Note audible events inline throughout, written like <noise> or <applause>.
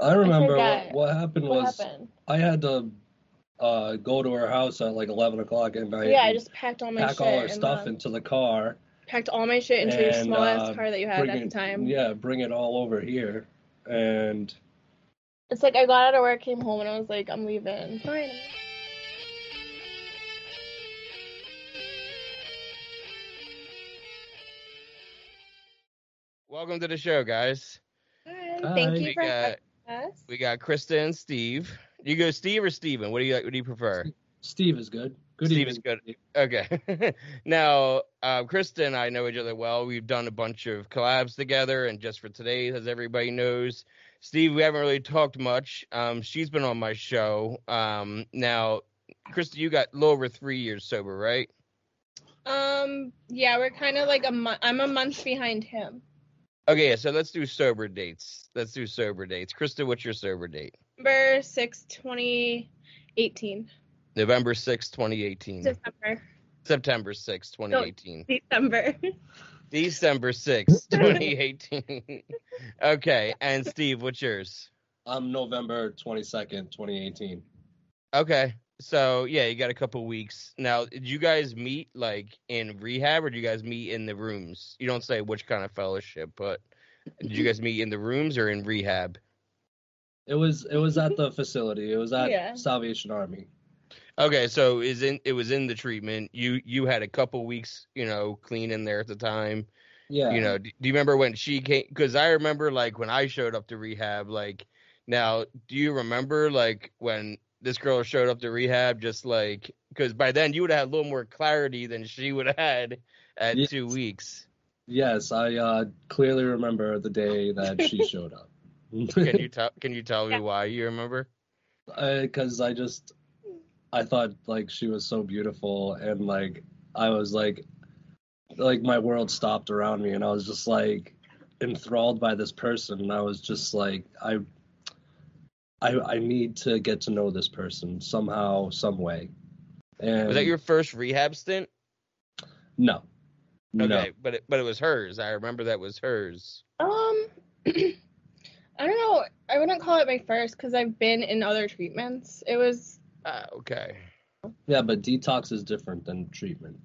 I remember forget. what, what happened What was happened? I had to uh, go to her house at like eleven o'clock at night. Yeah, I just packed all my pack shit. all her stuff the- into the car. packed all my shit into your and, small ass uh, car that you had bring at the it- time. Yeah, bring it all over here, and It's like I got out of work, came home, and I was like, I'm leaving. Fine. Welcome to the show, guys. Hi, Hi. Thank you We for got having we got Krista and Steve. You go Steve or Steven? What do you like? what do you prefer? Steve is good. Good Steve evening. is good. Okay. <laughs> now, uh, Krista and I know each other well. We've done a bunch of collabs together, and just for today, as everybody knows, Steve, we haven't really talked much. Um, she's been on my show. Um, now, Krista, you got a little over three years sober, right? Um, yeah, we're kind of like a month. I'm a month behind him. Okay, so let's do sober dates. Let's do sober dates. Krista, what's your sober date? November 6, 2018. November sixth, 2018. December. September sixth, 2018. December. <laughs> December 6th, 2018. <laughs> okay, and Steve, what's yours? I'm November twenty second, twenty eighteen. Okay, so yeah, you got a couple weeks. Now, did you guys meet like in rehab or did you guys meet in the rooms? You don't say which kind of fellowship, but did you <laughs> guys meet in the rooms or in rehab? It was it was at the facility. It was at Yeah. Salvation Army. Okay, so is in it was in the treatment. You you had a couple weeks, you know, clean in there at the time. Yeah. You know, do, do you remember when she came? Because I remember like when I showed up to rehab. Like, now, do you remember like when this girl showed up to rehab? Just like because by then you would have had a little more clarity than she would have had at Yes. two weeks. Yes, I uh, clearly remember the day that she <laughs> showed up. Can you <laughs> tell? Can you tell me why you remember? Because I just I thought like she was so beautiful and like I was like like my world stopped around me and I was just like enthralled by this person and I was just like I I I need to get to know this person somehow some way. And Was that your first rehab stint? no. Okay, No. but it, but it was hers. I remember that was hers. Um, <clears throat> I don't know. I wouldn't call it my first because I've been in other treatments. It was Uh, okay. Yeah, but detox is different than treatment.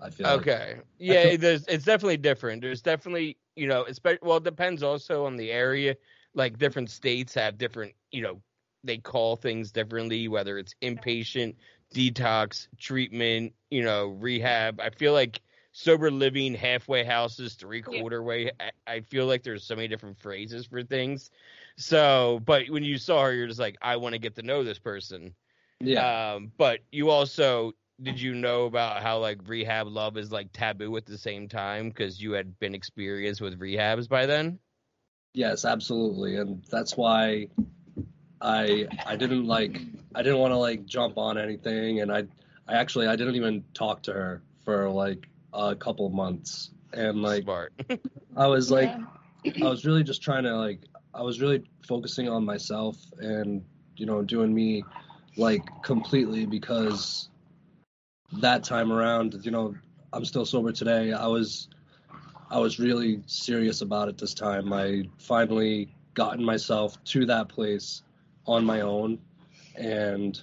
I feel like. Okay. Yeah, feel- there's it's definitely different. There's definitely, you know, especially well, it depends also on the area. Like different states have different, you know, they call things differently, whether it's inpatient, detox, treatment, you know, rehab. I feel like sober living, halfway houses, three quarter way. I, I feel like there's so many different phrases for things. So, but when you saw her, you're just like, I want to get to know this person. Yeah. Um, but you also did you know about how like rehab love is like taboo at the same time because you had been experienced with rehabs by then? Yes, absolutely, and that's why I I didn't like I didn't want to like jump on anything, and I I actually I didn't even talk to her for like a couple months, and like Smart. <laughs> I was like yeah. I was really just trying to like I was really focusing on myself and you know doing me like completely because that time around you know I'm still sober today I was I was really serious about it this time I finally gotten myself to that place on my own and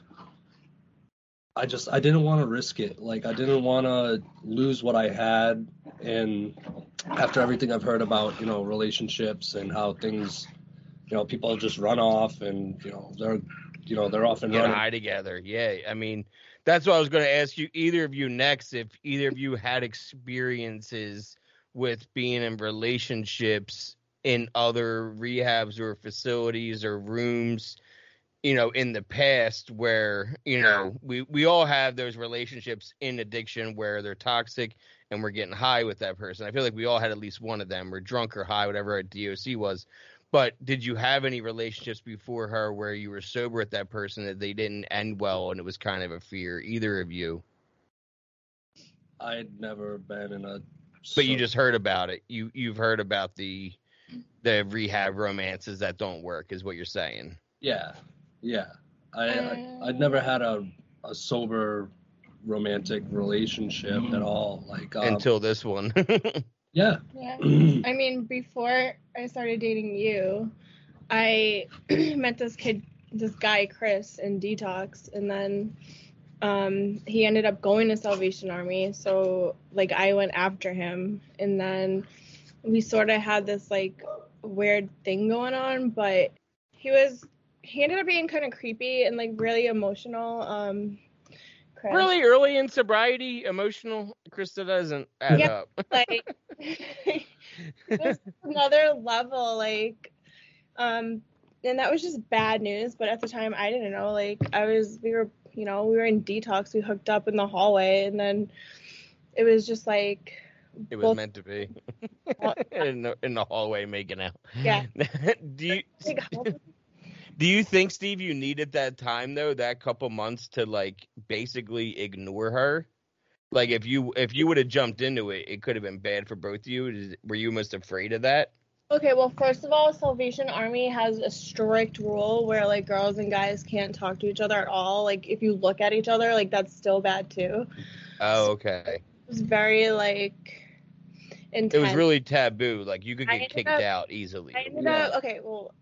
I just I didn't want to risk it like I didn't want to lose what I had and after everything I've heard about, you know, relationships and how things, you know, people just run off and you know they're, you know, they're off and Get running. high together. Yeah. I mean, that's what I was going to ask you. Either of you next, if either of you had experiences with being in relationships in other rehabs or facilities or rooms you know in the past where you know we we all have those relationships in addiction where they're toxic and we're getting high with that person. I feel like we all had at least one of them. Or drunk or high whatever a doc was. But did you have any relationships before her where you were sober with that person that they didn't end well and it was kind of a fear either of you? I'd never been in a. but you just heard about it you you've heard about the the rehab romances that don't work is what you're saying Yeah, yeah. I, I Uh, I'd never had a a sober romantic relationship at all. Like um, until this one <laughs> yeah. Yeah. <clears throat> I mean, before I started dating you, I <clears throat> met this kid, this guy Chris in detox, and then um, he ended up going to Salvation Army. So like I went after him, and then we sort of had this like weird thing going on. But he was he ended up being kind of creepy and like really emotional. Um, Chris. Really early in sobriety, emotional. Krista doesn't add Yeah. up. <laughs> like <laughs> was another level like um and that was just bad news but at the time i didn't know like i was we were you know we were in detox we hooked up in the hallway and then it was just like It was Well- meant to be. <laughs> In, the, in the hallway making out. yeah <laughs> do <laughs> you do you think Steve you needed that time though, that couple months to like basically ignore her? Like if you if you would have jumped into it, it could have been bad for both of you. Were you most afraid of that? Okay well first of all salvation army has a strict rule where like girls and guys can't talk to each other at all like if you look at each other like that's still bad too Oh, okay. it was very like intense It was really taboo. Like you could get kicked up- out easily. I ended Yeah. up okay. Well,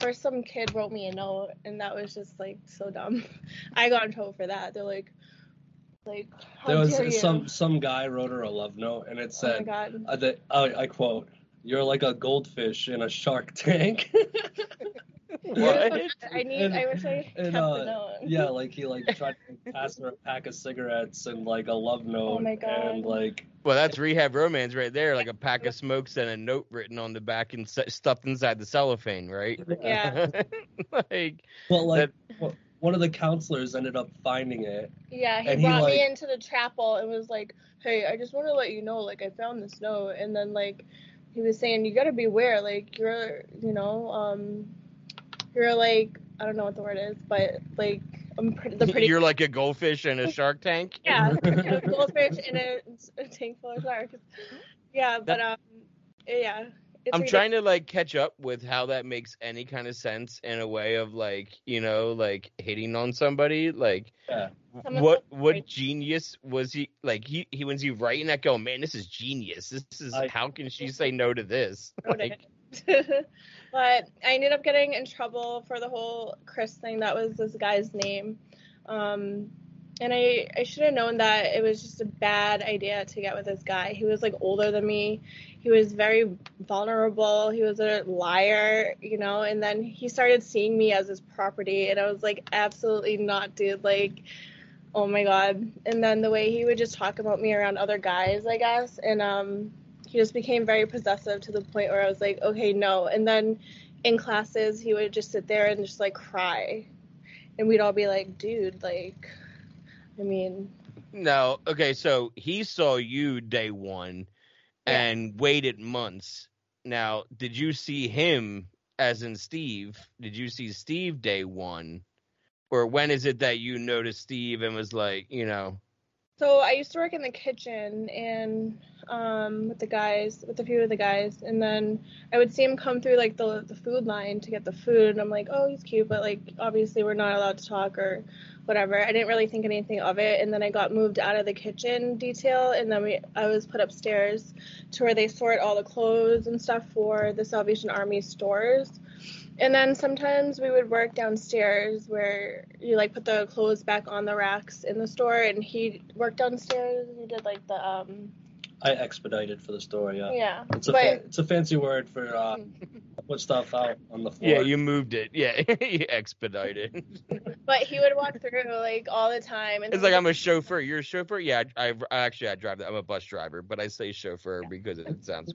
first some kid wrote me a note, and that was just like so dumb. <laughs> I got in trouble for that. They're like, like how There was dare you? some some guy wrote her a love note, and it oh my said, god. uh, that, I, I quote, "You're like a goldfish in a shark <laughs> tank." What? I need. And- I wish I kept and, the uh, note. yeah, like he like tried to pass her a pack of cigarettes and like a love note, Oh my God. and like Well, that's rehab romance right there. Like a pack of smokes and a note written on the back and se- stuffed inside the cellophane, right? Yeah. <laughs> like But like w- one of the counselors ended up finding it. Yeah, he and he, brought me into the chapel and was like, "Hey, I just want to let you know, like, I found this note." And then like, he was saying, "You gotta beware, like, you're, you know, um, you're like, I don't know what the word is, but like, I'm pretty, the pretty, you're like a goldfish in a shark tank. <laughs> yeah, a goldfish in a, <laughs> a tank full of sharks. Yeah, but um, yeah, it's I'm trying to like catch up with how that makes any kind of sense in a way of like you know like hitting on somebody like Yeah. What what genius was he like he he was he writing that going man this is genius this is I- how can she say no to this <laughs> wrote like <laughs> but I ended up getting in trouble for the whole Chris thing. That was this guy's name. Um, and I, I should have known that it was just a bad idea to get with this guy. He was like older than me. He was very vulnerable. He was a liar, you know, and then he started seeing me as his property. And I was like, absolutely not, dude. Like, oh my God. And then the way he would just talk about me around other guys, I guess. And, um, he just became very possessive to the point where I was like, okay, no. And then in classes, he would just sit there and just like cry. And we'd all be like, dude, like, I mean, no okay so he saw you day one Yeah. and waited months. Now did you see him as in steve? Did you see steve day one? Or when is it that you noticed steve and was like you know so I used to work in the kitchen and um, with the guys, with a few of the guys, and then I would see him come through like the the food line to get the food, and I'm like, oh, he's cute, but like obviously we're not allowed to talk or whatever. I didn't really think anything of it, and then I got moved out of the kitchen detail, and then we I was put upstairs to where they sort all the clothes and stuff for the Salvation Army stores. And then sometimes we would work downstairs where you like put the clothes back on the racks in the store, and he worked downstairs. He did like the um I expedited for the story. Yeah, yeah. it's a but fa- it's a fancy word for uh, <laughs> put stuff out on the floor. yeah you moved it yeah <laughs> you expedited <laughs> but he would walk through like all the time, and It's like I'm a chauffeur. You're a chauffeur. Yeah, I, I, I actually I drive that. I'm a bus driver, but I say chauffeur because it sounds.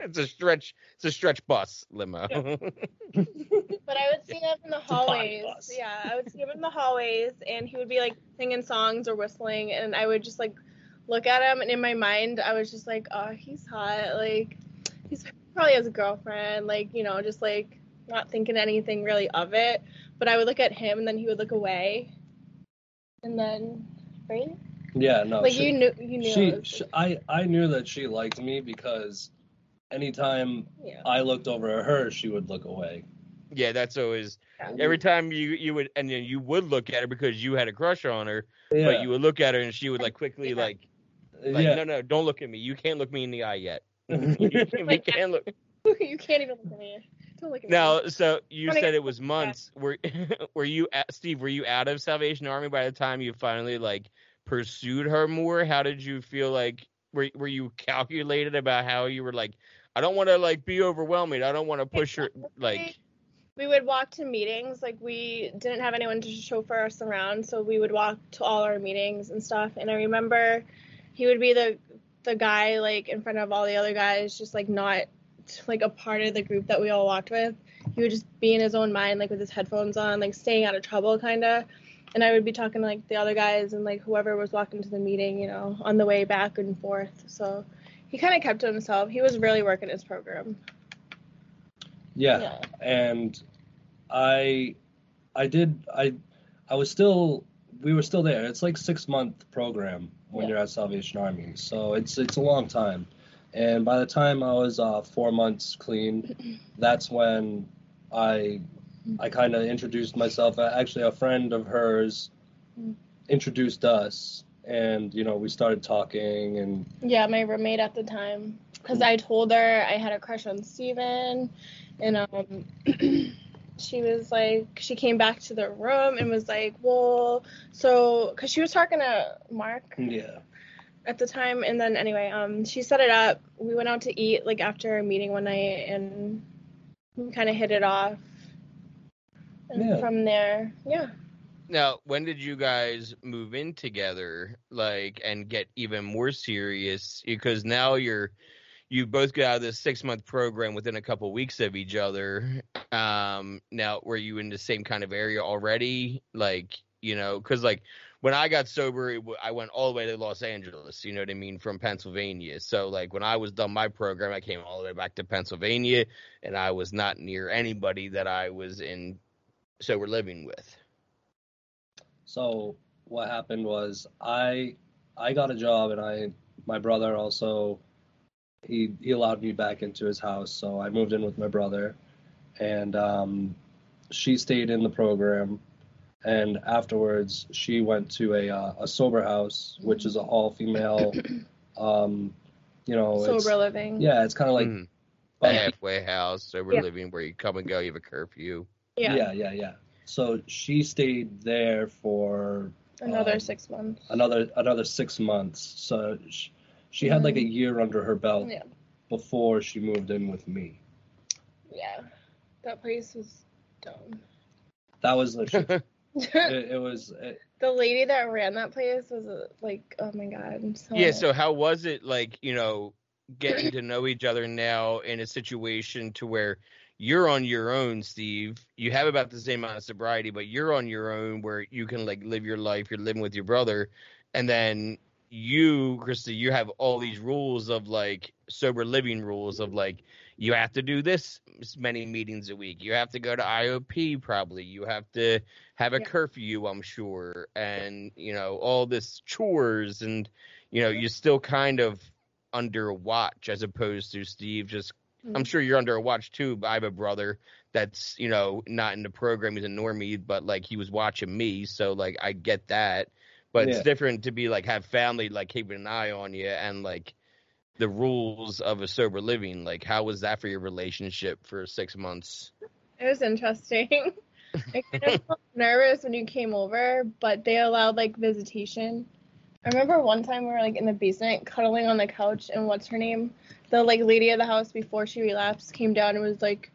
it's a stretch. It's a stretch bus limo. But I would see him in the a hallways. Yeah, I would see him in the hallways, and he would be like singing songs or whistling, and I would just like look at him, and in my mind, I was just like, oh, he's hot. Like, he's probably has a girlfriend. Like, you know, just like not thinking anything really of it. But I would look at him, and then he would look away, and then right, yeah, no. like she, you knew, you knew. she, was- she, I I knew that she liked me because anytime yeah. I looked over at her, she would look away. yeah, that's always yeah. every time you you would and then you would look at her because you had a crush on her, Yeah, but you would look at her and she would like quickly Yeah. like like yeah. no no don't look at me. You can't look me in the eye yet. <laughs> <laughs> yeah. we can't look. <laughs> you can't even look at me. Don't look at me. Now, so you said it was months. Were were you at, Steve? Were you out of Salvation Army by the time you finally like pursued her more? How did you feel like? Were were you calculated about how you were like? I don't want to like be overwhelming. I don't want to push her like. we would walk to meetings like we didn't have anyone to chauffeur us around so we would walk to all our meetings and stuff and i remember he would be the the guy like in front of all the other guys just like not like a part of the group that we all walked with. He would just be in his own mind like with his headphones on like staying out of trouble kind of and i would be talking to like the other guys and like whoever was walking to the meeting you know on the way back and forth. So he kind of kept to himself. He was really working his program. Yeah. yeah. And I I did I I was still we were still there. It's like six month program when Yeah. you're at Salvation Army, so it's it's a long time. And by the time I was uh, four months clean, <clears throat> that's when I I kind of introduced myself. Actually, a friend of hers Mm. introduced us, and you know we started talking, and Yeah, my roommate at the time. Because I told her I had a crush on Steven. And um, <clears throat> she was like, she came back to the room and was like, well, so, because she was talking to Mark yeah, at the time. And then, anyway, um, she set it up. We went out to eat, like, after a meeting one night and we kind of hit it off. And Yeah. from there, yeah. Now, when did you guys move in together, like, and get even more serious? Because now you're, you both got out of this six month program within a couple weeks of each other. Um, now, were you in the same kind of area already? Like, you know, because like when I got sober, w- I went all the way to Los Angeles. You know what I mean, from Pennsylvania. So like when I was done my program, I came all the way back to Pennsylvania, and I was not near anybody that I was in sober living with. So what happened was I I got a job and I my brother also he he allowed me back into his house so I moved in with my brother and um, she stayed in the program and afterwards she went to a uh, a sober house which is a all female <clears throat> um, you know it's, Sober living. yeah it's kind of like Mhm. a halfway house, sober Yeah. living where you come and go, you have a curfew. Yeah. yeah yeah yeah so she stayed there for Another Um, six months. another another six months. So she, she had like a year under her belt. Yeah. before she moved in with me. Yeah. That place was dumb. That was the shit. <laughs> <laughs> it, it was it, lady that ran that place was uh, like, oh my god. I'm so yeah, so how was it like, you know, getting to know each other now in a situation to where you're on your own, Steve. You have about the same amount of sobriety, but you're on your own where you can like live your life, you're living with your brother, and then you, Krista, you have all these rules of like sober living rules of like you have to do this many meetings a week. You have to go to IOP probably. You have to have a Yeah. curfew, I'm sure, and you know all this chores and you know you're still kind of under watch as opposed to Steve just I'm mm-hmm. sure you're under a watch too, but I have a brother that's, you know, not in the program, he's a normie, but like he was watching me, so like I get that. But it's different to be like have family like keeping an eye on you and like the rules of a sober living. Like how was that for your relationship for six months? It was interesting. <laughs> I kind of <laughs> felt nervous when you came over, but they allowed like visitation. I remember one time we were like in the basement cuddling on the couch, and what's her name? The like lady of the house before she relapsed came down and was like,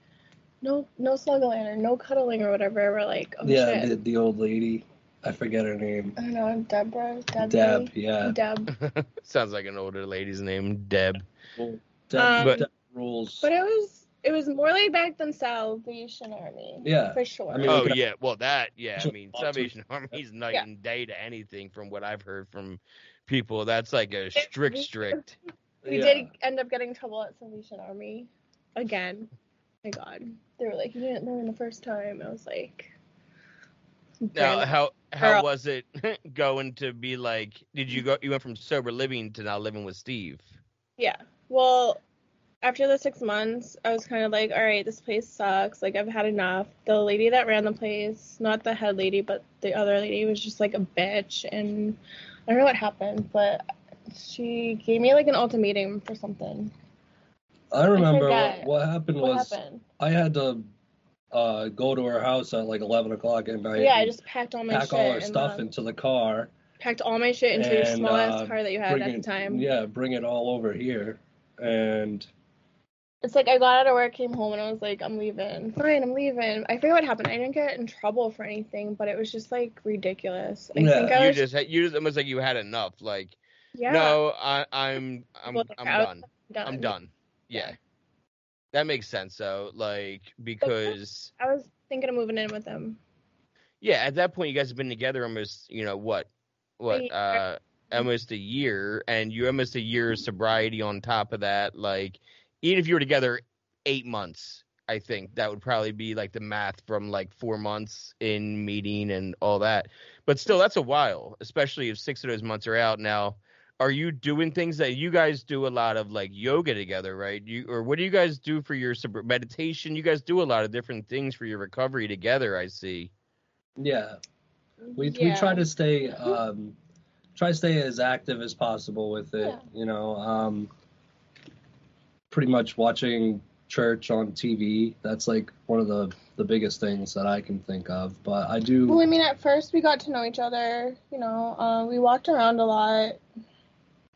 "No, no snuggling or no cuddling or whatever." We're like, "Oh yeah shit." the, the old lady. I forget her name. I don't know, Deborah, Debbie, Deb. Yeah. Deb. <laughs> Sounds like an older lady's name, Deb. Well, Deb, Um, Deb rules. But it was it was more laid back than Salvation Army. Yeah. for sure. I mean, oh yeah, well that yeah, I mean lots of- Salvation Army's night Yeah. and day to anything from what I've heard from people. That's like a strict, strict. <laughs> We yeah. did end up getting trouble at Salvation Army again. my God, they were like, "You didn't learn the first time." I was like, Now, how how Girl. was it <laughs> going to be like? Did you go? You went from sober living to now living with Steve. yeah. Well, after the six months, I was kind of like, "All right, this place sucks. Like, I've had enough." The lady that ran the place, not the head lady, but the other lady, was just like a bitch, and I don't know what happened, but she gave me like an ultimatum for something. I remember forget. what, what happened What was happened? I had to uh, go to her house at like 11 o'clock at night. yeah, I just packed all my pack shit. all her in stuff the- into the car. packed all my shit into your and, small ass uh, car that you had bring at the it- time. Yeah, bring it all over here. And It's like I got out of work, came home, and I was like, I'm leaving. Fine, I'm leaving. I forget what happened. I didn't get in trouble for anything, but it was just like ridiculous. I Yeah. think I You was just had, you just almost like you had enough. Like yeah. no, I, I'm I'm Well, I'm I was done. done. I'm done. Yeah. Yeah. That makes sense though. Like because I was thinking of moving in with them. yeah, at that point you guys have been together almost, you know, what what uh almost a year and you almost a year of sobriety on top of that. Like even if you were together 8 months, I think that would probably be like the math from like 4 months in meeting and all that. But still that's a while, especially if 6 of those months are out now. Are you doing things that you guys do a lot of like yoga together, right? You or what do you guys do for your sob- meditation? You guys do a lot of different things for your recovery together, I see. yeah, we we try to stay um, try to stay as active as possible with it. Yeah. You know, um, pretty much watching church on TV. That's like one of the the biggest things that I can think of. But I do. Well, I mean, at first we got to know each other. You know, uh, we walked around a lot.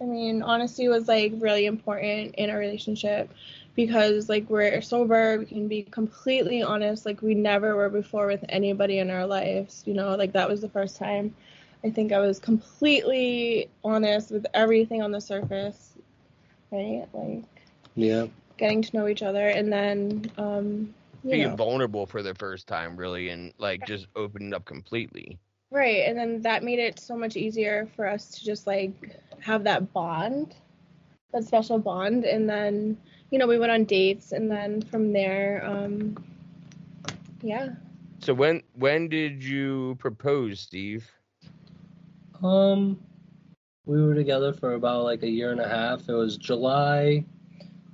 I mean, honesty was like really important in our relationship because like we're sober, we can be completely honest, like we never were before with anybody in our lives. You know, like that was the first time. I think I was completely honest with everything on the surface, right? Like Yeah. getting to know each other, and then um, you Being know. vulnerable for the first time, really, and like just opening up completely. Right, and then that made it so much easier for us to just like have that bond, that special bond, and then you know we went on dates, and then from there, um, yeah, So when when did you propose, Steve? Um, we were together for about like a year and a half. It was July.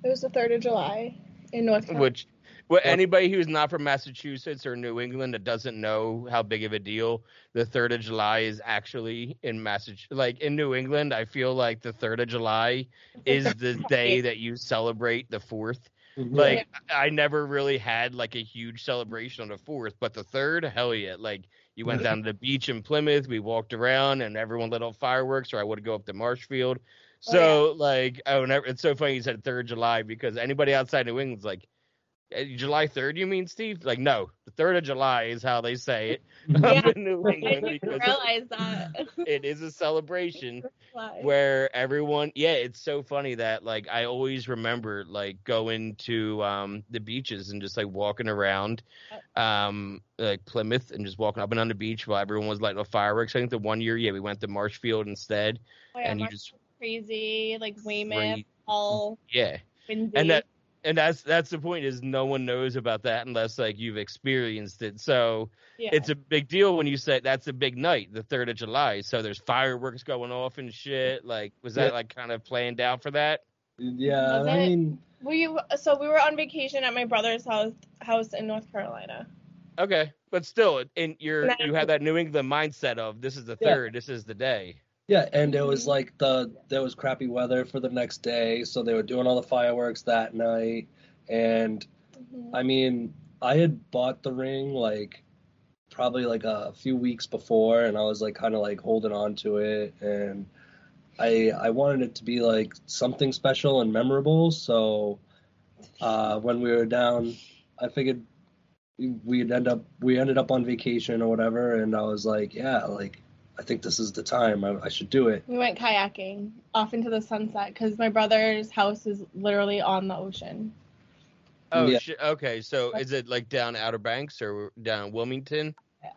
it was the third of July in North Carolina. Which, well, anybody who's not from Massachusetts or New England that doesn't know how big of a deal the third of July is actually in Massachusetts, like in New England, I feel like the third of July is the <laughs> day that you celebrate the fourth. Like I never really had like a huge celebration on the fourth, but the third, hell yeah! Like you went down to the beach in Plymouth, we walked around, and everyone lit off fireworks. Or I would go up to Marshfield. Oh, So like, oh, never. It's so funny you said third July because anybody outside New England's like, "Eh, July third. You mean Steve? Like, no, the third of July is how they say it Yeah. <laughs> in New I England didn't because realize that. <laughs> it is a celebration <laughs> where everyone yeah it's so funny that like i always remember like going to um the beaches and just like walking around um like plymouth and just walking up and down the beach while everyone was lighting off fireworks i think the one year yeah we went to marshfield instead Oh, yeah, and you just crazy, like Weymouth, Great. all yeah windy. and that and that's that's the point is no one knows about that unless like you've experienced it so yeah. it's a big deal when you say that's a big night the third of july so there's fireworks going off and shit like was that Yeah. like kind of planned out for that Yeah, Was I it? mean, we so we were on vacation at my brother's house house in North Carolina. Okay, but still, in your No. you have that New England mindset of this is the Yeah. third, this is the day. Yeah, and it was Mhm. like the there was crappy weather for the next day, so they were doing all the fireworks that night. And Mhm. I mean, I had bought the ring like probably like a few weeks before, and I was like kind of like holding on to it, and I I wanted it to be like something special and memorable. So uh, when we were down, I figured we'd end up we ended up on vacation or whatever, and I was like, yeah, like I think this is the time. I, I should do it. We went kayaking off into the sunset because my brother's house is literally on the ocean. Oh Yeah. shit. Okay, so is it like down Outer Banks or down Wilmington?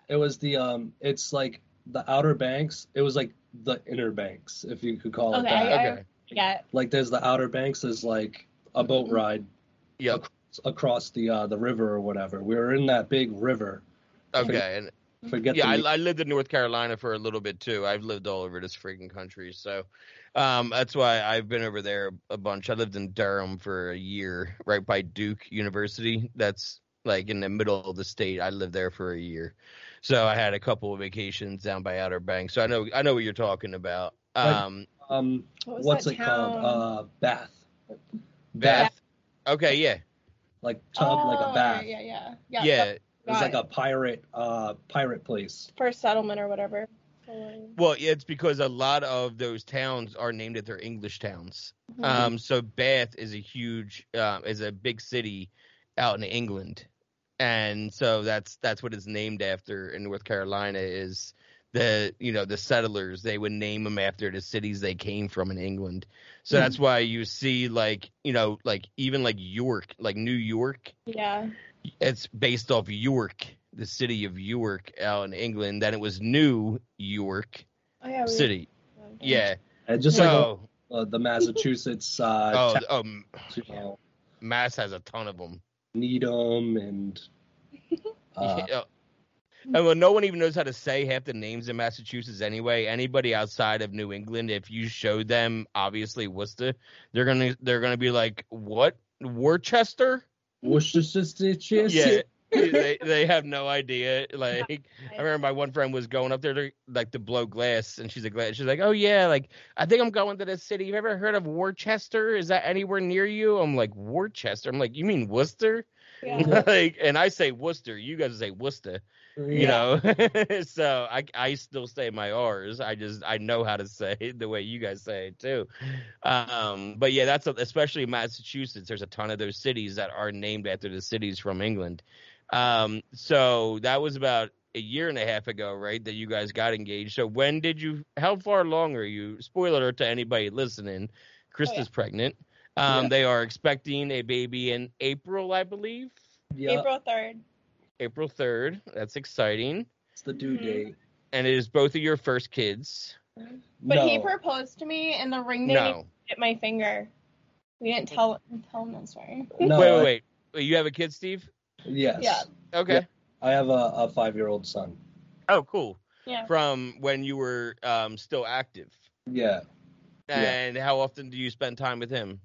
It was the um, it's like the Outer Banks. It was like the Inner Banks, if you could call it that. I- Okay. Yeah, like there's the Outer Banks is like a boat ride Yep. across, across the uh, the river or whatever. We were in that big river. Okay. And Forget yeah, the I, I lived in North Carolina for a little bit too. I've lived all over this freaking country, so um, that's why I've been over there a bunch. I lived in Durham for a year, right by Duke University. That's like in the middle of the state. I lived there for a year, so I had a couple of vacations down by Outer Banks. So I know I know what you're talking about. Right. Um, um what what's it town? called? Uh Bath. Bath. Okay, yeah, like tub, like a Oh, bath. Yeah, yeah, yeah. yeah. It was like a pirate, uh, pirate place. First settlement or whatever. Well, yeah, it's because a lot of those towns are named after English towns. Mhm. Um, so Bath is a huge, uh, is a big city out in England, and so that's that's what it's named after in North Carolina. Is the you know the settlers they would name them after the cities they came from in England. So that's why you see like you know like even like York, like New York, yeah. It's based off York, the city of York out in England. Then it was New York Oh yeah. we- City. Yeah. And just like so, uh, the Massachusetts, uh, <laughs> oh, towns, oh, you know, Mass has a ton of them. Needham and <laughs> uh, and well, no one even knows how to say half the names in Massachusetts anyway. Anybody outside of New England, if you show them obviously Worcester, they're gonna they're gonna be like, "What Worcester?" Worcestershire. Yeah, they they have no idea. Like I remember my one friend was going up there to like to blow glass, and she's like, she's like, "Oh yeah, like I think I'm going to this city. You ever heard of Worcester? Is that anywhere near you?" I'm like, "Worcester." I'm like, "You mean Worcester?" Yeah. <laughs> like, and I say Worcester. You guys say Worcester. You know? <laughs> So i i still say my r's. I just i know how to say it the way you guys say it too. Um but yeah that's a, especially massachusetts there's a ton of those cities that are named after the cities from england. Um so that was about a year and a half ago right that you guys got engaged. So when did you how far along are you? Spoiler alert to anybody listening krista's yeah. pregnant. Um Yeah. they are expecting a baby in april i believe? Yeah, April third. April 3rd that's exciting it's the due Mhm. date. and it is both of your first kids. But no, he proposed to me, and the ring didn't No. hit my finger. We didn't tell tell him this story. no, wait, wait, wait, wait. You have a kid, Steve? Yes. Yeah. Okay. Yeah. I have a, a five year old son. Oh, cool. Yeah. From when you were um, still active. Yeah. Yeah. And how often do you spend time with him?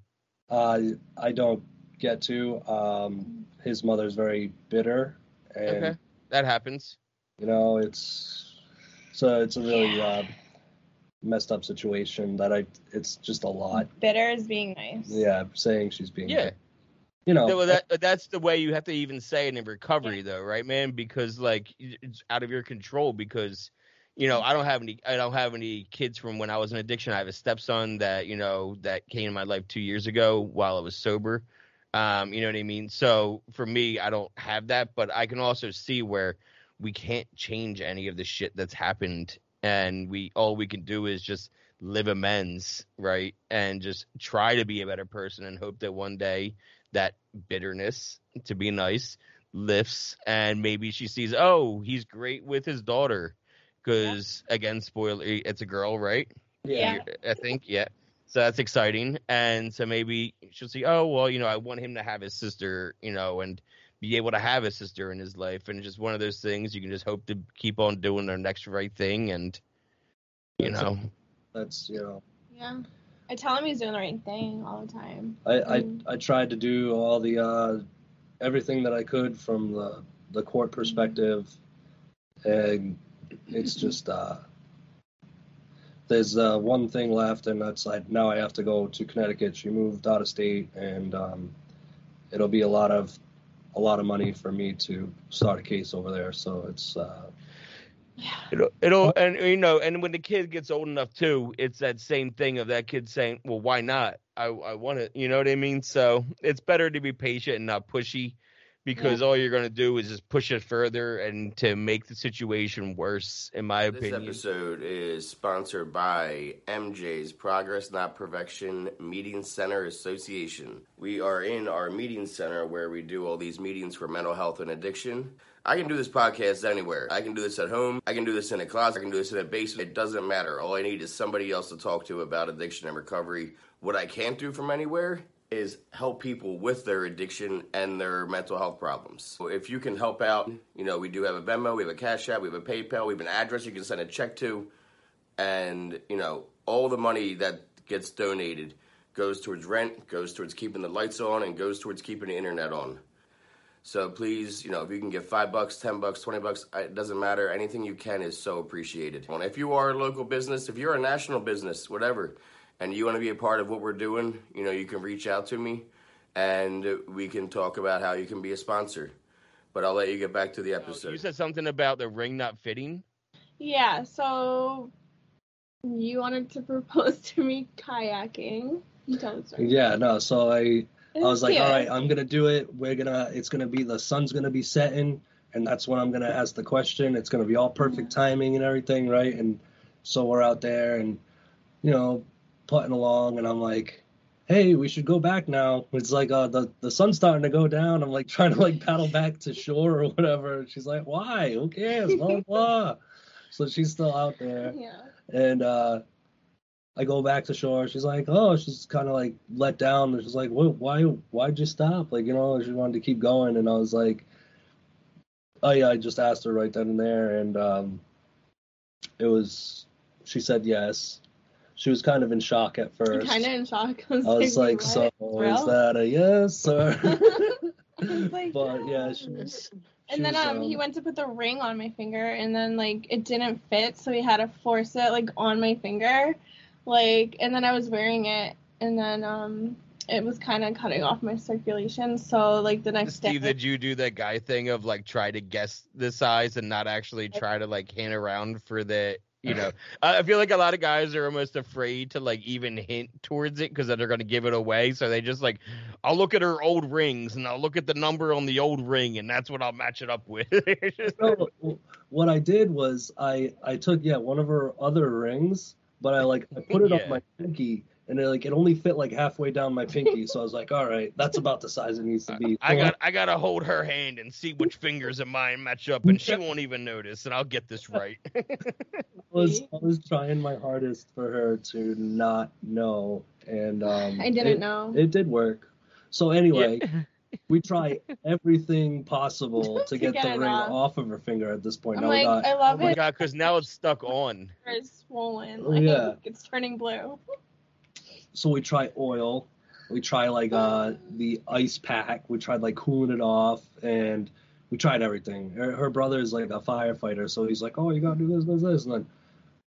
Uh, I don't get to. Um, his mother's very bitter, and Okay. That happens. you know it's so it's a really uh, messed up situation that I. It's just a lot. Bitter is being nice. Yeah, saying she's being. Yeah. You know. well, that, that's the way you have to even say it in recovery, though, right, man? Because like it's out of your control. Because you know, I don't have any. I don't have any kids from when I was in addiction. I have a stepson that you know that came in my life two years ago while I was sober. Um, you know what I mean? So for me, I don't have that, but I can also see where we can't change any of the shit that's happened, and we all we can do is just live amends, right? And just try to be a better person and hope that one day that bitterness, to be nice, lifts, and maybe she sees, oh, he's great with his daughter, because again, spoiler, it's a girl, right? yeah. Yeah. I think, yeah. So that's exciting, and so maybe she'll see, oh, well, you know, I want him to have his sister, you know, and be able to have a sister in his life, and it's just one of those things you can just hope to keep on doing the next right thing, and you That's know, That's you know. Yeah. I tell him he's doing the right thing all the time. I, I, Mm. I tried to do all the uh, everything that I could from the the court perspective, and it's just uh, there's uh, one thing left, and that's like now I have to go to Connecticut. She moved out of state, and um, it'll be a lot of a lot of money for me to start a case over there. So it's uh, yeah. It'll, it'll, and you know, and when the kid gets old enough too, it's that same thing of that kid saying, "Well, why not? I, I want it." You know what I mean? So it's better to be patient and not pushy, because all you're gonna do is just push it further and to make the situation worse, in my This opinion. This episode is sponsored by MJ's Progress Not Perfection Meeting Center Association. We are in our meeting center where we do all these meetings for mental health and addiction. I can do this podcast anywhere. I can do this at home. I can do this in a closet. I can do this in a basement. It doesn't matter. All I need is somebody else to talk to about addiction and recovery. What I can't do from anywhere is help people with their addiction and their mental health problems. So if you can help out, you know, we do have a Venmo, we have a Cash App, we have a PayPal, we have an address you can send a check to, and you know, all the money that gets donated goes towards rent, goes towards keeping the lights on, and goes towards keeping the internet on. So please, you know, if you can give five bucks, ten bucks, twenty bucks, it doesn't matter. Anything you can is so appreciated. If you are a local business, if you're a national business, whatever, and you want to be a part of what we're doing, you know, you can reach out to me, and we can talk about how you can be a sponsor. But I'll let you get back to the uh, episode. You said something about the ring not fitting. Yeah, so you wanted to <laughs> propose to me kayaking. You Tell the story. Yeah, no. So I I was like, all right, I'm gonna do it. We're gonna, it's gonna be the sun's gonna be setting, and that's when I'm gonna ask the question. It's gonna be all perfect mm-hmm. timing and everything, right? And so we're out there and, you know, putting along, and I'm like, hey, we should go back now. It's like uh, the the sun's starting to go down. I'm like <laughs> trying to like paddle back to shore or whatever. She's like, why? Who cares? Blah blah. blah. <laughs> So she's still out there Yeah. and uh I go back to shore. She's like, oh, she's kind of like let down. And she's like, what, why, why'd you stop? Like, you know, she wanted to keep going. And I was like, oh yeah, I just asked her right then and there, and um, it was, she said yes. She was kind of in shock at first. Kind of in shock. <laughs> I was like, what? so is Thrill? that a yes or? <laughs> <laughs> like, but yeah, she was. she And then was, um, he went to put the ring on my finger, and then like it didn't fit, so he had to force it like on my finger, like, and then I was wearing it, and then um, it was kind of cutting off my circulation. So like the next Steve, day, did you do that guy thing of like try to guess the size and not actually try to like hand around for the you know <laughs> I feel like a lot of guys are almost afraid to like even hint towards it because they're going to give it away so they just like i'll look at her old rings and i'll look at the number on the old ring and that's what i'll match it up with <laughs> No, what I did was I I took yeah one of her other rings, but I like I put it Yeah. on my pinky, and it like it only fit like halfway down my pinky. So I was like, all right, that's about the size it needs to be. I So got <laughs> I gotta hold her hand and see which fingers of mine match up, and she won't even notice, and I'll get this right. <laughs> I was I was trying my hardest for her to not know, and um, I didn't it, know. It did work. So anyway, <laughs> we try everything possible to To get, get the ring off. off of her finger at this point. I'm Now like, got- I love oh my it. god, because now it's stuck on. It's swollen. Like, yeah. it's turning blue. So we try oil we try like uh the ice pack we tried like cooling it off and we tried everything her, her brother is like a firefighter so he's like oh you gotta do this this this and then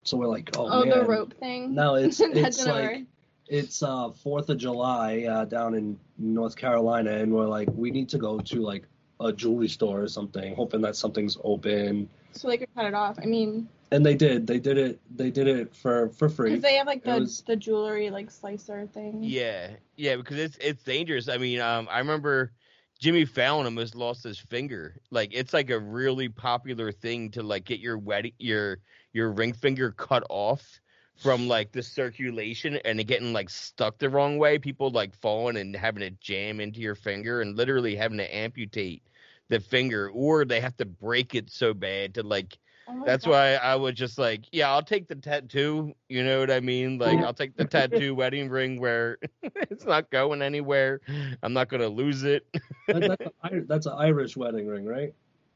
so we're like oh, Oh, man the rope thing. no it's <laughs> it's like work. it's uh fourth of july uh down in north carolina and we're like we need to go to like a jewelry store or something hoping that something's open so they could cut it off. I mean, and they did they did it they did it for for free because they have like the was- the jewelry like slicer thing. Yeah, yeah, because it's it's dangerous. I mean, um, I remember Jimmy Fallon almost lost his finger. Like, it's like a really popular thing to like get your wedding your your ring finger cut off from like the circulation and it getting like stuck the wrong way. People like falling and having to jam into your finger and literally having to amputate the finger, or they have to break it so bad to like Oh that's God. why I would just like, yeah, I'll take the tattoo. You know what I mean? Like, I'll take the <laughs> tattoo wedding ring where <laughs> it's not going anywhere. I'm not gonna lose it. That- that's, <laughs> a, I- that's an irish wedding ring right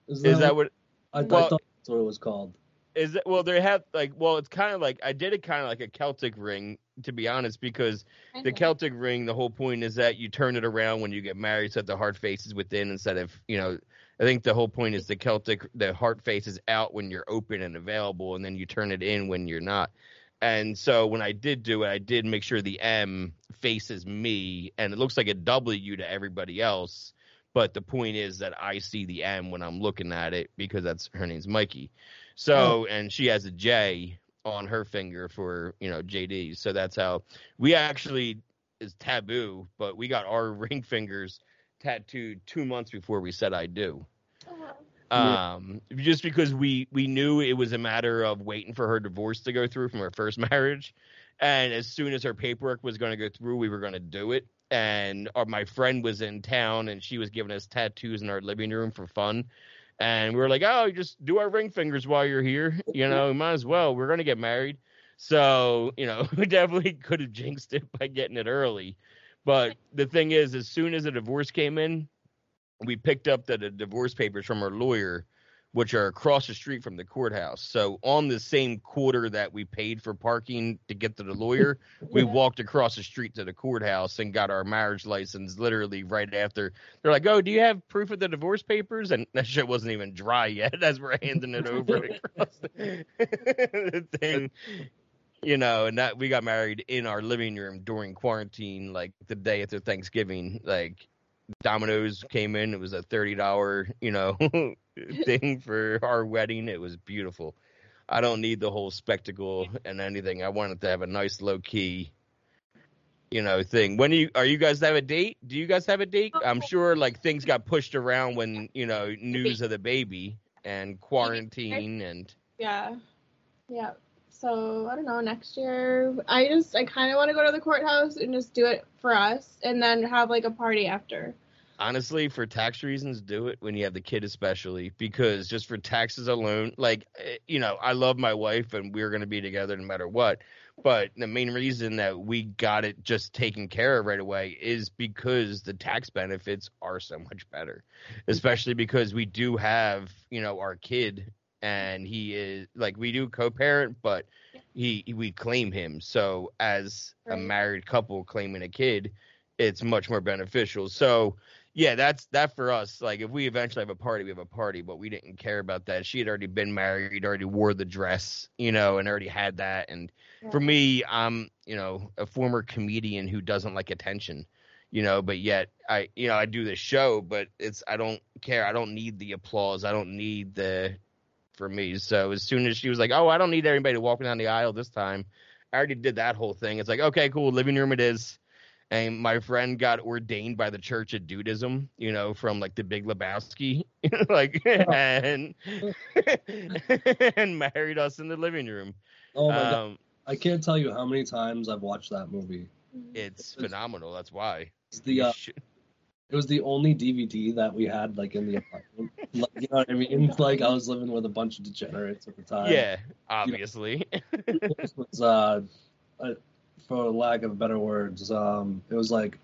Is that what? I, I Well- thought that's what it was called. Is it? Well, they have like, well, it's kind of like I did it kind of like a Celtic ring, to be honest, because the. Celtic ring, the whole point is that you turn it around when you get married, so that the heart faces within instead of you know. I think the whole point is the Celtic, the heart faces out when you're open and available, and then you turn it in when you're not. And so when I did do it, I did make sure the M faces me, and it looks like a W to everybody else. But the point is that I see the M when I'm looking at it because that's her name's Mikey. So and she has a J on her finger for you know JD. So that's how we actually is taboo, but we got our <laughs> ring fingers tattooed two months before we said I do. Oh, Yeah. Um, just because we we knew it was a matter of waiting for her divorce to go through from her first <laughs> marriage, and as soon as her paperwork was going to go through, we were going to do it. And our, my friend was in town, and she was giving us tattoos in our living room for fun. And we were like, "Oh, just do our ring fingers while you're here. You know, might as well. We're going to get married." So you know, <laughs> we definitely could have jinxed it by getting it early. But the thing is, as soon as the divorce came in, we picked up the, the divorce papers from our lawyer, which are across the street from the courthouse. So on the same quarter that we paid for parking to get to the <laughs> lawyer, we walked across the street to the courthouse and got our marriage license literally right after. They're like, "Oh, do you have proof of the divorce papers?" And <laughs> that shit wasn't even dry yet <laughs> as we're handing it over across the, the thing. you know, and that we got married in our living room during quarantine, like the day after Thanksgiving. Like Domino's came in, it was a thirty dollar, you know, <laughs> thing for our wedding. It was beautiful. I don't need the whole spectacle and anything. I wanted to have a nice low key, you know, thing. When you are you guys have a date? Do you guys have a date? Oh, I'm sure like things got pushed around when, you know, news of the baby and quarantine and Yeah. Yeah. So I don't know, next year I just I kinda wanna go to the courthouse and just do it for us and then have like a party after. Honestly for tax reasons do it when you have the kid especially because just for taxes alone like eh, you know i love my wife and we're going to be together no matter what but the main reason that we got it just taken care of right away is because the tax benefits are so much better especially because we do have you know our kid and he is like we do co-parent but he we claim him. So as a married couple claiming a kid it's much more beneficial. So yeah, that's that for us. Like, if we eventually have a party, we have a party, but we didn't care about that. She had already been married, already wore the dress, you know, and already had that. And for me, I'm, you know, a former comedian who doesn't like attention, you know, but yet I, you know, I do this show, but it's I don't care. I don't need the applause. I don't need the for me. So as soon as she was like, "Oh, I don't need everybody to walk me down the aisle this time," I already did that whole thing. It's like, okay, cool, living room it is and my friend got ordained by the Church of Dudeism, you know, from like the Big Lebowski, <laughs> like, and <laughs> and married us in the living room. Oh my god, Um, I can't tell you how many times I've watched that movie. it's phenomenal. That's why. It's the uh, should- it was the only DVD that we had like in the apartment. <laughs> like, you know what I mean? Like I was living with a bunch of degenerates at the time. yeah, obviously. This was uh, uh, for lack of better words, um, it was like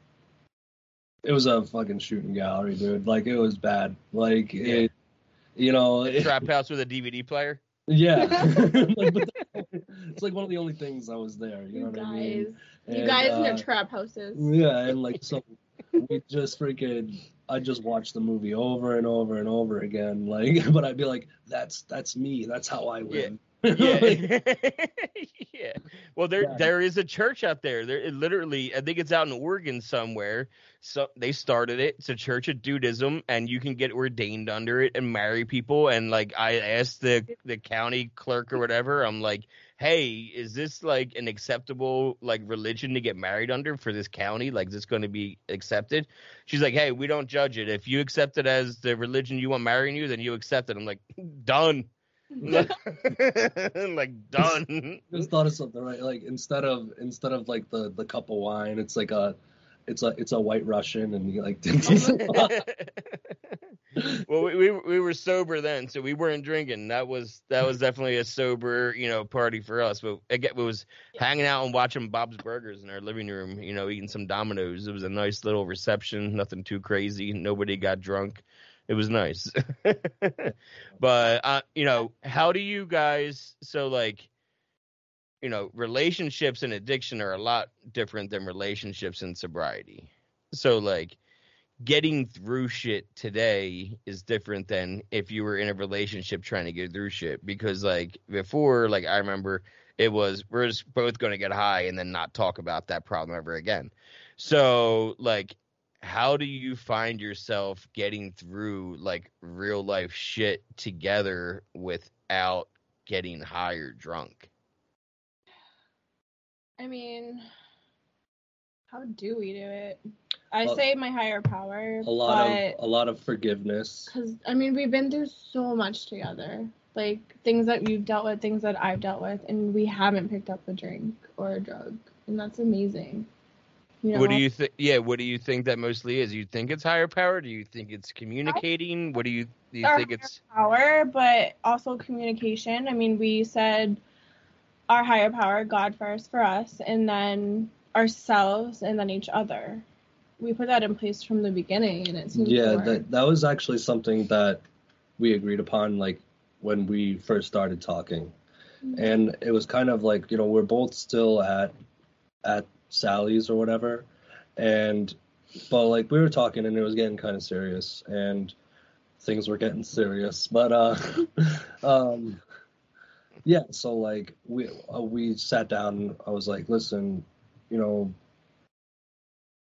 it was a fucking shooting gallery, dude. Like it was bad. Like Yeah. it, you know, it- Trap house with a DVD player. yeah. <laughs> <laughs> like, but it's like one of the only things I was there. You You know what guys. I mean? You guys in uh, your trap houses. Yeah, and like <laughs> so we just freaking I just watched the movie over and over and over again. Like but I'd be like, that's that's me. That's how I live. Yeah. <laughs> <laughs> yeah. Well, there Yeah. there is a church out there. There it literally, I think it's out in Oregon somewhere. So they started it. It's a church of Dudeism, and you can get ordained under it and marry people. And like I asked the the county clerk or whatever, I'm like, hey, is this like an acceptable like religion to get married under for this county? Like, is this going to be accepted? She's like, hey, we don't judge it. If you accept it as the religion you want marrying you, then you accept it. I'm like, done. <laughs> like done. just thought of something right like instead of instead of like the the cup of wine it's like a it's a it's a white russian and you like <laughs> well, we, we we were sober then, so we weren't drinking. That was that was definitely a sober, you know, party for us. But again, it was hanging out and watching Bob's Burgers in our living room, you know, eating some Domino's. It was a nice little reception, nothing too crazy. Nobody got drunk. It was nice. <laughs> but uh, you know, how do you guys? So like, you know, relationships and addiction are a lot different than relationships and sobriety. So like getting through shit today is different than if you were in a relationship trying to get through shit because like before like i remember it was we're just both going to get high and then not talk about that problem ever again so like how do you find yourself getting through like real life shit together without getting high or drunk I mean, how do we do it? I Well, say my higher power, a lot but of a lot of forgiveness because I mean we've been through so much together, like things that you've dealt with, things that I've dealt with, and we haven't picked up a drink or a drug, and that's amazing. You know? what do you think yeah what do you think that mostly is you think it's higher power do you think it's communicating what do you do you think it's power, but also communication. I mean, we said our higher power, God first for us, and then ourselves, and then each other. We put that in place from the beginning, and it seems yeah work. that that was actually something that we agreed upon like when we first started talking mm-hmm. and it was kind of like you know we're both still at at sally's or whatever and but like we were talking and it was getting kind of serious and things were getting serious but uh <laughs> um yeah, so like we uh, we sat down. I was like, listen, you know,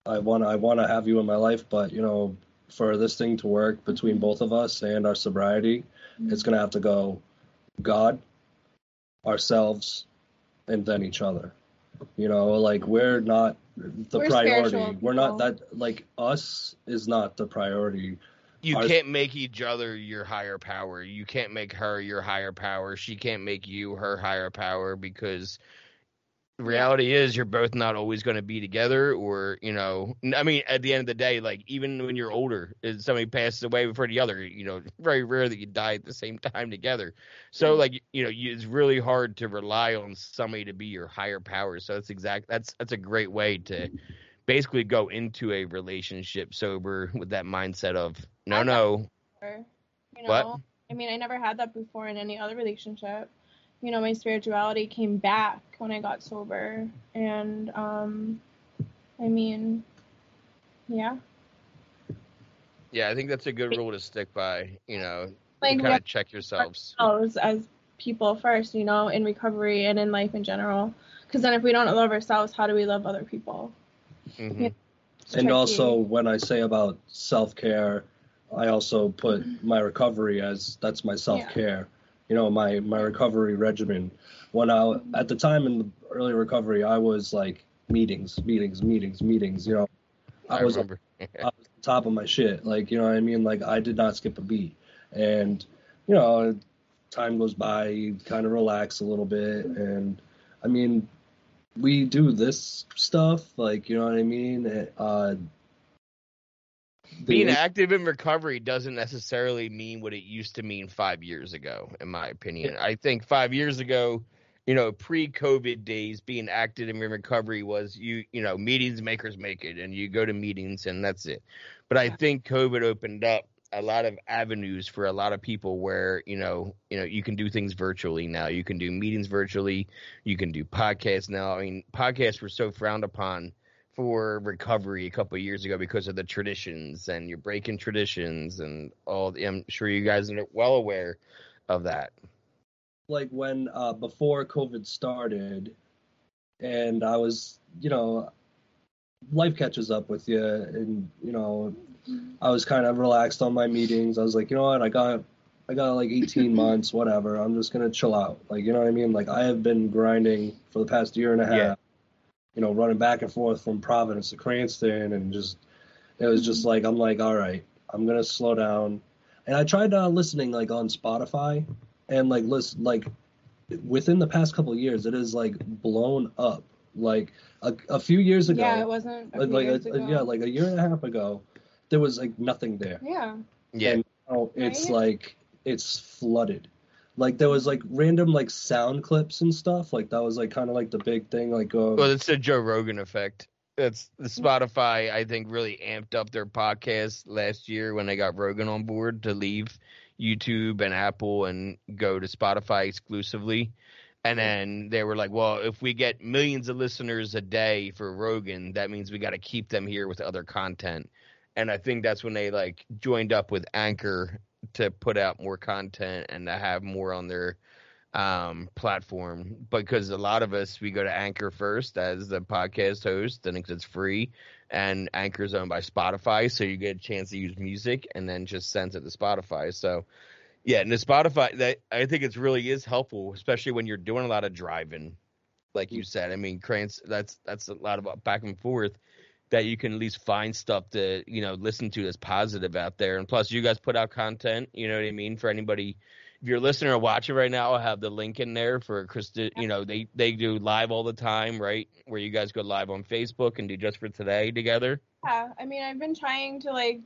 I want I want to have you in my life, but you know, for this thing to work between both of us and our sobriety, it's gonna have to go God, ourselves, and then each other. You know, like we're not the We're priority. spiritual We're not that like us is not the priority. You Ours- can't make each other your higher power. You can't make her your higher power. She can't make you her higher power because the reality is you're both not always going to be together or you know i mean at the end of the day like even when you're older somebody passes away before the other you know very rare that you die at the same time together so Mhm. like you know you, it's really hard to rely on somebody to be your higher power so that's exact that's that's a great way to basically go into a relationship sober with that mindset of no no you know, What? I mean, I never had that before in any other relationship. You know, my spirituality came back when I got sober, and um, I mean, yeah, yeah i think that's a good rule to stick by you know like kind of check yourselves ourselves as people first, you know, in recovery and in life in general. Because then, if we don't love ourselves, how do we love other people? Mhm. Yeah. And tricky. also when I say about self care, I also put <clears throat> my recovery as that's my self care. You know, my my recovery regimen. When I at the time in the early recovery, I was like meetings, meetings, meetings, meetings. You know, i, I was remember <laughs> I was on top of my shit. Like, you know what I mean? Like, I did not skip a beat. And, you know, time goes by, you kind of relax a little bit. And, I mean, we do this stuff, like, you know what I mean? Uh, being active in recovery doesn't necessarily mean what it used to mean five years ago, in my opinion. I think five years ago, you know, pre-COVID days, being active in recovery was you, you know, meetings makers make it, and you go to meetings and that's it. But I think COVID opened up a lot of avenues for a lot of people where you know, you know, you can do things virtually now. You can do meetings virtually. You can do podcasts now. I mean, podcasts were so frowned upon for recovery a couple of years ago because of the traditions and you're breaking traditions and all the, I'm sure you guys are well aware of that. like when uh before COVID started and I was, you know, life catches up with you and you know, I was kind of relaxed on my meetings. I was like, you know what, I got I got like 18 <laughs> months, whatever. I'm just gonna chill out. Like, you know what I mean? Like I have been grinding for the past year and a half, Yeah. You know, running back and forth from Providence to Cranston and just it was just like I'm like, all right, I'm gonna slow down. And I tried uh, listening like on Spotify and like listen like within the past couple of years it is like blown up like a, a few years ago Yeah, it wasn't. A like, few like years a, ago. yeah like a year and a half ago there was like nothing there yeah. Yeah. and now it's Right? like it's flooded like there was like random like sound clips and stuff like that was like kind of like the big thing like uh, Well, it's the Joe Rogan effect. That's the Spotify. I think really amped up their podcast last year when they got Rogan on board to leave YouTube and Apple and go to Spotify exclusively. And then they were like, "Well, if we get millions of listeners a day for Rogan, that means we got to keep them here with other content." And I think that's when they like joined up with Anchor to put out more content and to have more on their um platform because a lot of us we go to anchor first as the podcast host and it's free and anchor's owned by spotify so you get a chance to use music and then just sends it to spotify. So yeah and the spotify that i think it's really is helpful especially when you're doing a lot of driving like you said. I mean cranes that's that's a lot of back and forth that you can at least find stuff to you know listen to that's positive out there and plus you guys put out content you know what i mean for anybody if you're listening or watching right now, I'll have the link in there for Krista. You know, they they do live all the time, right? Where you guys go live on Facebook and do just for today together. Yeah, I mean, I've been trying to like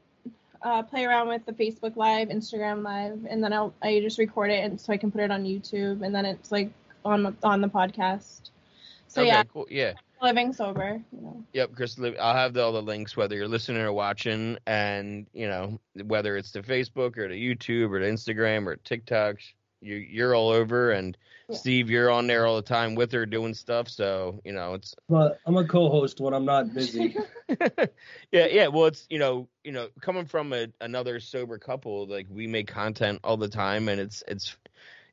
uh, play around with the Facebook Live, Instagram Live, and then I'll I just record it and so I can put it on YouTube, and then it's like on on the podcast. So okay, yeah, cool. Yeah, living sober, you know. yep, Chris. I'll have the, all the links whether you're listening or watching, and you know whether it's to Facebook or to YouTube or to Instagram or TikTok. You you're all over, and Yeah. Steve, you're on there all the time with her doing stuff. So you know it's but i'm a co-host when i'm not busy <laughs> <laughs> yeah, yeah. Well, it's you know, you know, coming from a, another sober couple, like we make content all the time, and it's it's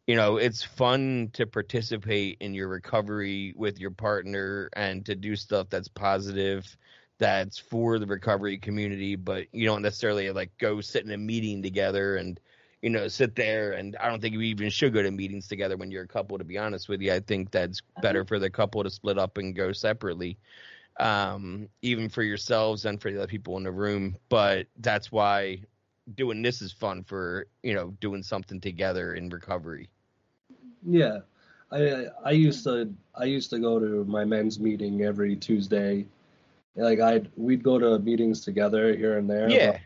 you know, it's fun to participate in your recovery with your partner and to do stuff that's positive, that's for the recovery community, but you don't necessarily like go sit in a meeting together and you know, sit there and I don't think we even should go to meetings together when you're a couple to be honest with you. I think that's better for the couple to split up and go separately. Um, even for yourselves and for the other people in the room. But that's why doing this is fun for, you know, doing something together in recovery. Yeah, I I used to I used to go to my men's meeting every Tuesday. Like I'd we'd go to meetings together here and there. Yeah.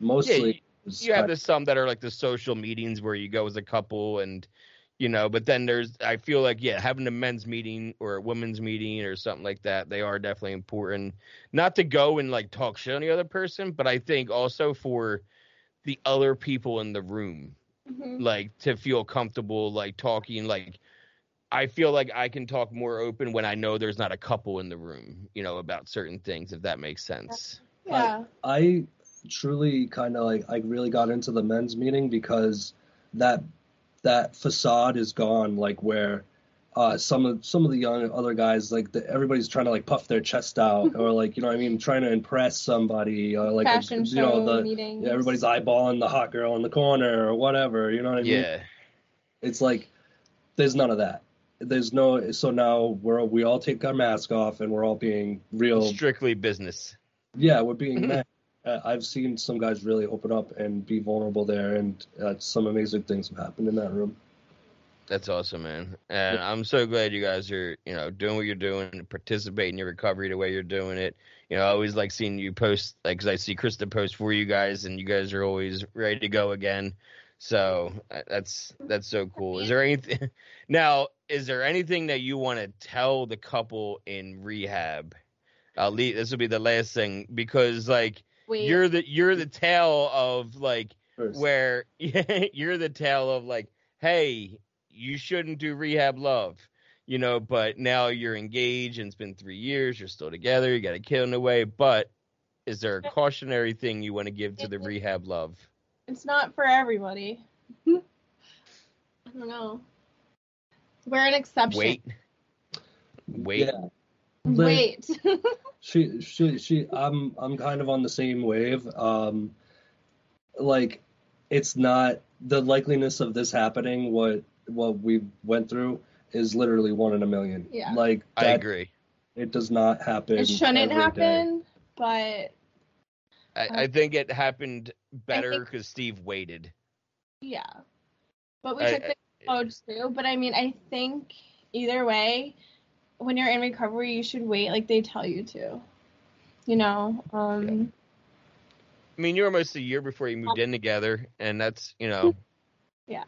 Mostly. Yeah, you have the some that are like the social meetings where you go as a couple and you know but then there's i feel like yeah having a men's meeting or a women's meeting or something like that they are definitely important not to go and like talk shit on the other person but i think also for the other people in the room Mhm. like to feel comfortable like talking like i feel like i can talk more open when i know there's not a couple in the room you know about certain things if that makes sense Yeah. I truly kind of like I really got into the men's meeting because that that facade is gone. Like where uh, some of some of the young other guys like the, everybody's trying to like puff their chest out <laughs> or like you know what I mean trying to impress somebody or like Fashion you know the meetings. everybody's eyeballing the hot girl in the corner or whatever. You know what I mean? yeah It's like there's none of that. There's no so now we're we all take our mask off and we're all being real strictly business yeah, we're being Mhm. Uh, I've seen some guys really open up and be vulnerable there, and uh, some amazing things have happened in that room. That's awesome, man. And I'm so glad you guys are, you know, doing what you're doing, and participate in your recovery the way you're doing it. You know, I always like seeing you post, like, because I see Krista post for you guys, and you guys are always ready to go again. So uh, that's that's so cool. Is there anything <laughs> now? Is there anything that you want to tell the couple in rehab? I'll leave. This will be the last thing because, like, Wait. you're the you're the tale of like First. where <laughs> you're the tale of like, hey, you shouldn't do rehab love, you know, but now you're engaged and it's been three years, you're still together, you got a kid on the way, but is there a cautionary thing you want to give to the rehab love? It's not for everybody. <laughs> I don't know. We're an exception. Wait. Wait. Yeah, Wait. <laughs> she, she, she. I'm, I'm kind of on the same wave. Um, like, it's not the likeliness of this happening. What, what we went through is literally one in a million. Yeah. Like, I that, agree. It does not happen. it shouldn't every day. happen, but I, I think it happened better because Steve waited. yeah. But we I- took the approach too. But I mean, I think either way, when you're in recovery, you should wait like they tell you to. You know, um, I mean, you're almost a year before you moved in together, and that's you know. <laughs> Yeah.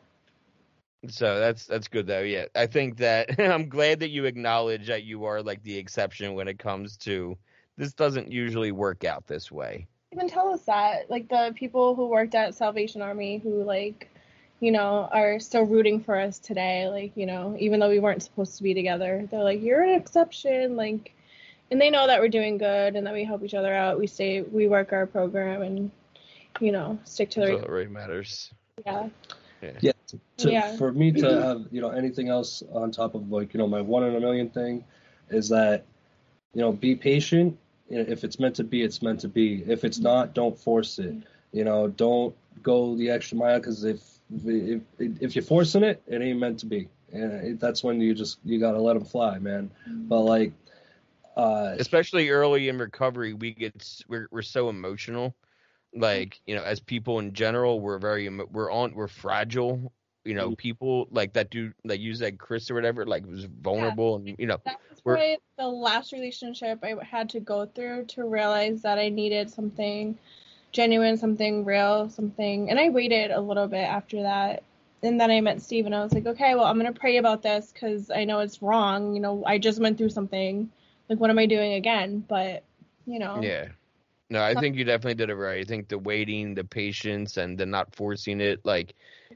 So that's that's good though. Yeah, I think that <laughs> I'm glad that you acknowledge that you are like the exception when it comes to this. Doesn't usually work out this way. even tell us that like the people who worked at Salvation Army who like you know are still rooting for us today like you know even though we weren't supposed to be together they're like you're an exception like and they know that we're doing good and that we help each other out we stay we work our program and you know stick to That's the all that really matters. yeah Yeah. To, Yeah. For me to have, you know, anything else on top of like, you know, my one in a million thing is that, you know, be patient. If it's meant to be, it's meant to be. If it's not, don't force it. You know, don't go the extra mile because if, if if you're forcing it, it ain't meant to be. And it, that's when you just you gotta let them fly, man. But like, uh, Especially early in recovery, we get we're we're so emotional. Like you know, as people in general, we're very we're on we're fragile. You know, Mhm. people like that dude that use that Chris or whatever, like was vulnerable and you know that was We're- probably the last relationship I had to go through to realize that I needed something genuine, something real, something. And I waited a little bit after that. And then I met Steve and I was like, okay, well, I'm going to pray about this because I know it's wrong. You know, I just went through something. Like, what am I doing again? But, you know, Yeah. No, I think you definitely did it right. I think the waiting, the patience, and the not forcing it. Like,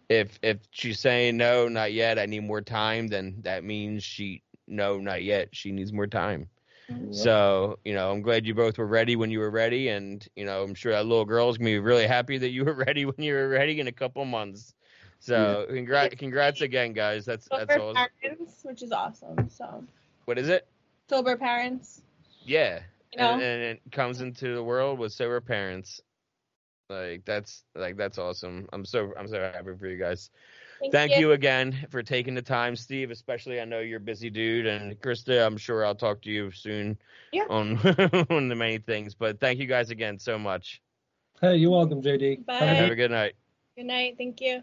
if if she's saying no, not yet, I need more time, then that means she no, not yet. She needs more time. Mm-hmm. So you know, I'm glad you both were ready when you were ready, and you know, I'm sure that little girl's gonna be really happy that you were <laughs> ready when you were ready in a couple months. So congrats, congrats again, guys. That's that's Sober awesome. parents, which is awesome. So What is it? sober parents. Yeah, You know, and, and it comes into the world with sober parents. Like that's like that's awesome. I'm so I'm so happy for you guys. Thank you again for taking the time, Steve. Especially, I know you're a busy dude, and Krista, I'm sure I'll talk to you soon Yeah. on <laughs> on the many things. But thank you guys again so much. Hey, you're welcome, JD. Bye. Have a And good have a good night. Good night. Thank you.